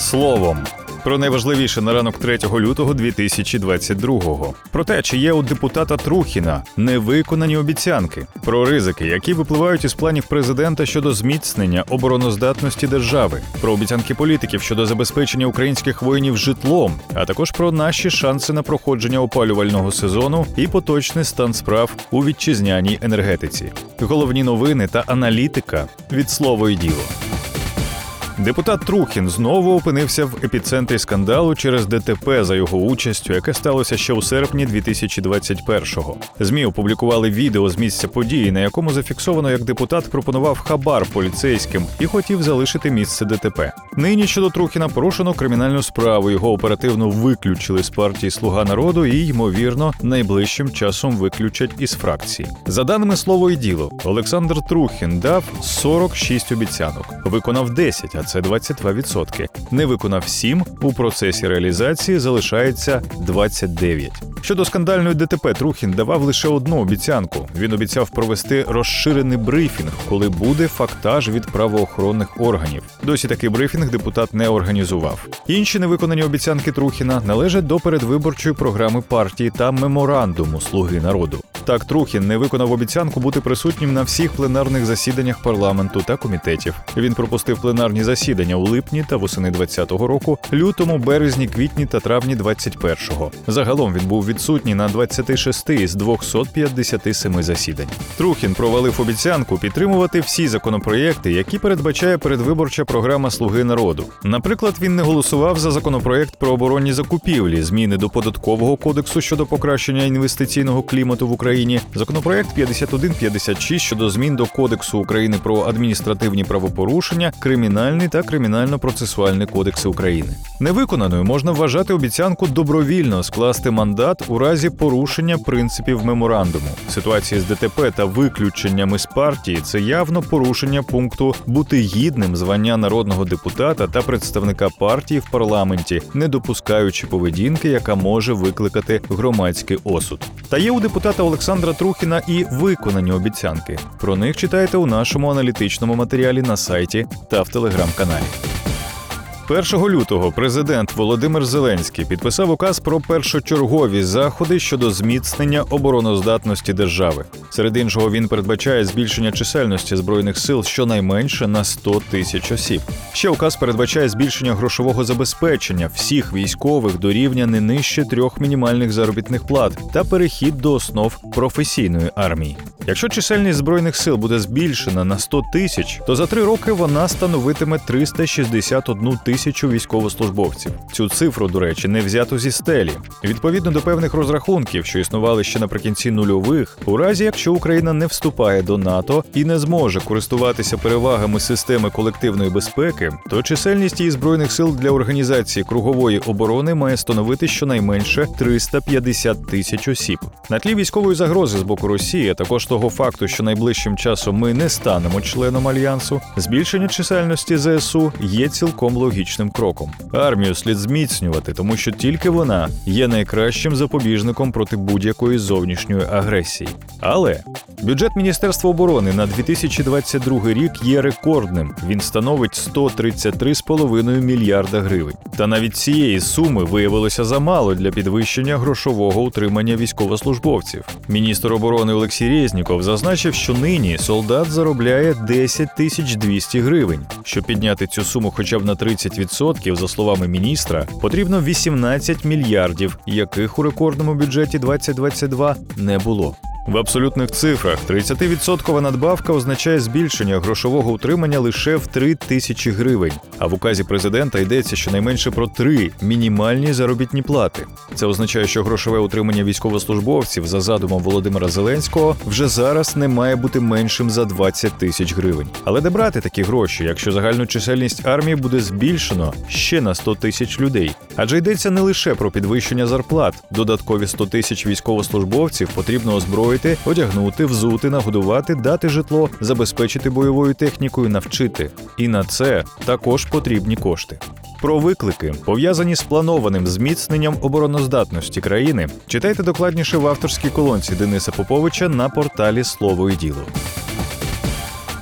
словом. Про найважливіше на ранок 3 лютого 2022-го. Про те, чи є у депутата Трухіна невиконані обіцянки, про ризики, які випливають із планів президента щодо зміцнення обороноздатності держави, про обіцянки політиків щодо забезпечення українських воїнів житлом, а також про наші шанси на проходження опалювального сезону і поточний стан справ у вітчизняній енергетиці. Головні новини та аналітика від слово і діло. Депутат Трухін знову опинився в епіцентрі скандалу через ДТП за його участю, яке сталося ще у серпні 2021-го. Змі опублікували відео з місця події, на якому зафіксовано, як депутат пропонував хабар поліцейським і хотів залишити місце ДТП. Нині щодо Трухіна порушено кримінальну справу. Його оперативно виключили з партії Слуга народу і, ймовірно, найближчим часом виключать із фракції. За даними слово і діло, Олександр Трухін дав 46 обіцянок, виконав 10, а це 22%. Не виконав 7, у процесі реалізації залишається 29. Щодо скандальної ДТП, Трухін давав лише одну обіцянку. Він обіцяв провести розширений брифінг, коли буде фактаж від правоохоронних органів. Досі такий брифінг депутат не організував. Інші невиконані обіцянки Трухіна належать до передвиборчої програми партії та меморандуму Слуги народу. Так, Трухін не виконав обіцянку бути присутнім на всіх пленарних засіданнях парламенту та комітетів. Він пропустив пленарні засідання у липні та восени 2020 року, лютому, березні, квітні та травні 21-го. Загалом він був відсутній на 26 із 257 засідань. Трухін провалив обіцянку підтримувати всі законопроєкти, які передбачає передвиборча програма Слуги народу. Наприклад, він не голосував за законопроєкт про оборонні закупівлі, зміни до податкового кодексу щодо покращення інвестиційного клімату в Україні, законопроєкт 5156 щодо змін до Кодексу України про адміністративні правопорушення, кримінальний та кримінально-процесуальний кодекси України. Невиконаною можна вважати обіцянку добровільно скласти мандат у разі порушення принципів меморандуму. Ситуація з ДТП та виключеннями з партії це явно порушення пункту бути гідним звання народного депутата та представника партії в парламенті, не допускаючи поведінки, яка може викликати громадський осуд. Та є у депутата Олександра Трухіна і виконані обіцянки. Про них читайте у нашому аналітичному матеріалі на сайті та в телеграм-каналі. 1 лютого президент Володимир Зеленський підписав указ про першочергові заходи щодо зміцнення обороноздатності держави. Серед іншого він передбачає збільшення чисельності збройних сил щонайменше на 100 тисяч осіб. Ще указ передбачає збільшення грошового забезпечення всіх військових до рівня не нижче трьох мінімальних заробітних плат та перехід до основ професійної армії. Якщо чисельність збройних сил буде збільшена на 100 тисяч, то за три роки вона становитиме 361 тисячу військовослужбовців. Цю цифру, до речі, не взято зі стелі. Відповідно до певних розрахунків, що існували ще наприкінці нульових, у разі якщо Україна не вступає до НАТО і не зможе користуватися перевагами системи колективної безпеки, то чисельність її збройних сил для організації кругової оборони має становити щонайменше 350 тисяч осіб. На тлі військової загрози з боку Росії, а також того факту, що найближчим часом ми не станемо членом альянсу, збільшення чисельності ЗСУ є цілком логічним кроком. Армію слід зміцнювати, тому що тільки вона є найкращим запобіжником проти будь-якої зовнішньої агресії. Але бюджет Міністерства оборони на 2022 рік є рекордним. Він становить 133,5 мільярда гривень. Та навіть цієї суми виявилося замало для підвищення грошового утримання військовослужбовців. Міністр оборони Олексій Резніков зазначив, що нині солдат заробляє 10 тисяч 200 гривень. Щоб підняти цю суму хоча б на 30%, за словами міністра, потрібно 18 мільярдів, яких у рекордному бюджеті 2022 не було. В абсолютних цифрах 30% надбавка означає збільшення грошового утримання лише в 3 тисячі гривень. А в указі президента йдеться щонайменше про три мінімальні заробітні плати. Це означає, що грошове утримання військовослужбовців за задумом Володимира Зеленського вже зараз не має бути меншим за 20 тисяч гривень. Але де брати такі гроші, якщо загальну чисельність армії буде збільшено ще на 100 тисяч людей? Адже йдеться не лише про підвищення зарплат, додаткові 100 тисяч військовослужбовців потрібно озброїти озброїти, одягнути, взути, нагодувати, дати житло, забезпечити бойовою технікою, навчити. І на це також потрібні кошти. Про виклики, пов'язані з планованим зміцненням обороноздатності країни, читайте докладніше в авторській колонці Дениса Поповича на порталі Слово і діло.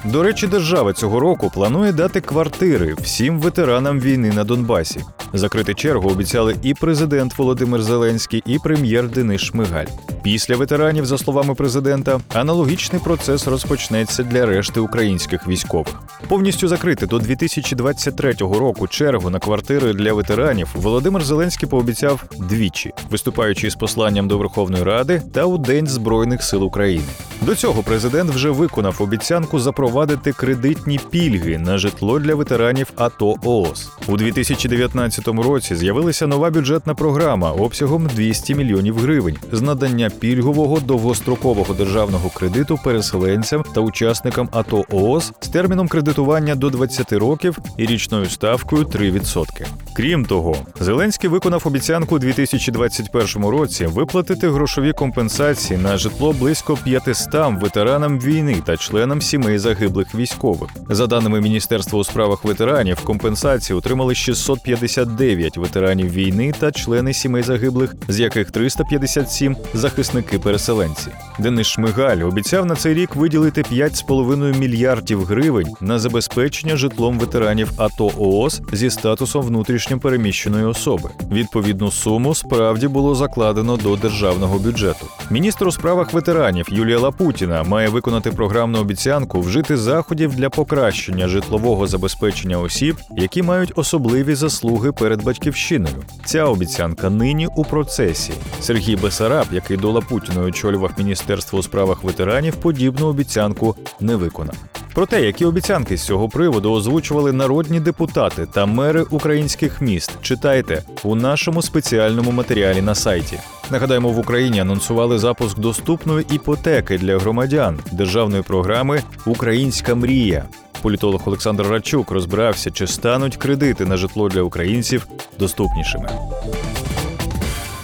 До речі, держава цього року планує дати квартири всім ветеранам війни на Донбасі. Закрити чергу обіцяли і президент Володимир Зеленський, і прем'єр Денис Шмигаль. Після ветеранів, за словами президента, аналогічний процес розпочнеться для решти українських військових. Повністю закрити до 2023 року чергу на квартири для ветеранів Володимир Зеленський пообіцяв двічі, виступаючи з посланням до Верховної Ради та у День Збройних сил України. До цього президент вже виконав обіцянку запровадити кредитні пільги на житло для ветеранів АТО ООС. У 2019 році з'явилася нова бюджетна програма обсягом 200 мільйонів гривень з надання пільгового довгострокового державного кредиту переселенцям та учасникам АТО ООС з терміном кредитування до 20 років і річною ставкою 3%. Крім того, Зеленський виконав обіцянку у 2021 році виплатити грошові компенсації на житло близько 500 ветеранам війни та членам сімей загиблих військових. За даними Міністерства у справах ветеранів, компенсації отримали 659 ветеранів війни та члени сімей загиблих, з яких 357 – захисники-переселенці. Денис Шмигаль обіцяв на цей рік виділити 5,5 мільярдів гривень на забезпечення житлом ветеранів АТО ООС зі статусом внутрішньо переміщеної особи. Відповідну суму справді було закладено до державного бюджету. Міністр у справах ветеранів Юлія Лапутіна має виконати програмну обіцянку вжити заходів для покращення житлового забезпечення осіб, які мають особливі заслуги перед батьківщиною. Ця обіцянка нині у процесі. Сергій Бесараб, який до Лапутіної очолював міністерство у справах ветеранів, подібну обіцянку не виконав. Про те, які обіцянки з цього приводу озвучували народні депутати та мери українських міст, читайте у нашому спеціальному матеріалі на сайті. Нагадаємо, в Україні анонсували запуск доступної іпотеки для громадян державної програми Українська мрія. Політолог Олександр Радчук розбирався, чи стануть кредити на житло для українців доступнішими.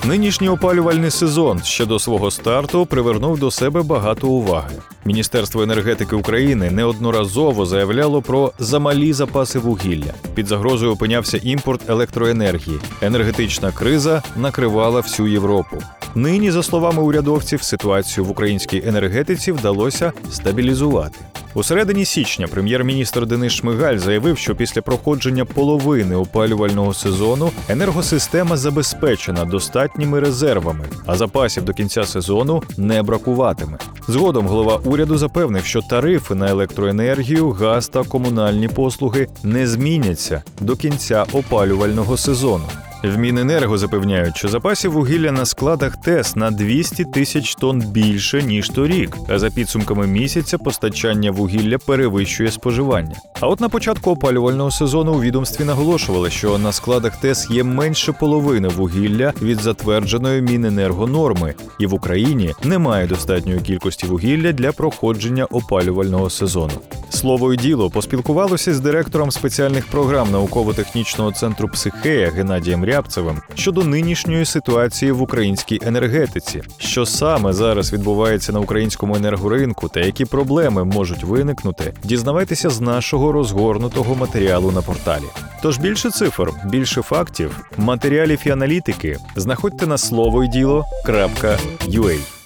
Нинішній опалювальний сезон ще до свого старту привернув до себе багато уваги. Міністерство енергетики України неодноразово заявляло про замалі запаси вугілля. Під загрозою опинявся імпорт електроенергії. Енергетична криза накривала всю Європу. Нині, за словами урядовців, ситуацію в українській енергетиці вдалося стабілізувати. У середині січня прем'єр-міністр Денис Шмигаль заявив, що після проходження половини опалювального сезону енергосистема забезпечена достатніми резервами, а запасів до кінця сезону не бракуватиме. Згодом голова уряду запевнив, що тарифи на електроенергію, газ та комунальні послуги не зміняться до кінця опалювального сезону. В Міненерго запевняють, що запасів вугілля на складах ТЕС на 200 тисяч тонн більше ніж торік. А за підсумками місяця постачання вугілля перевищує споживання. А от на початку опалювального сезону у відомстві наголошували, що на складах ТЕС є менше половини вугілля від затвердженої Міненерго норми, і в Україні немає достатньої кількості вугілля для проходження опалювального сезону. Слово й діло поспілкувалося з директором спеціальних програм науково-технічного центру Психея Геннадієм Рябцевим щодо нинішньої ситуації в українській енергетиці, що саме зараз відбувається на українському енергоринку та які проблеми можуть виникнути, дізнавайтеся з нашого розгорнутого матеріалу на порталі. Тож більше цифр, більше фактів, матеріалів і аналітики знаходьте на слово й діло.ua.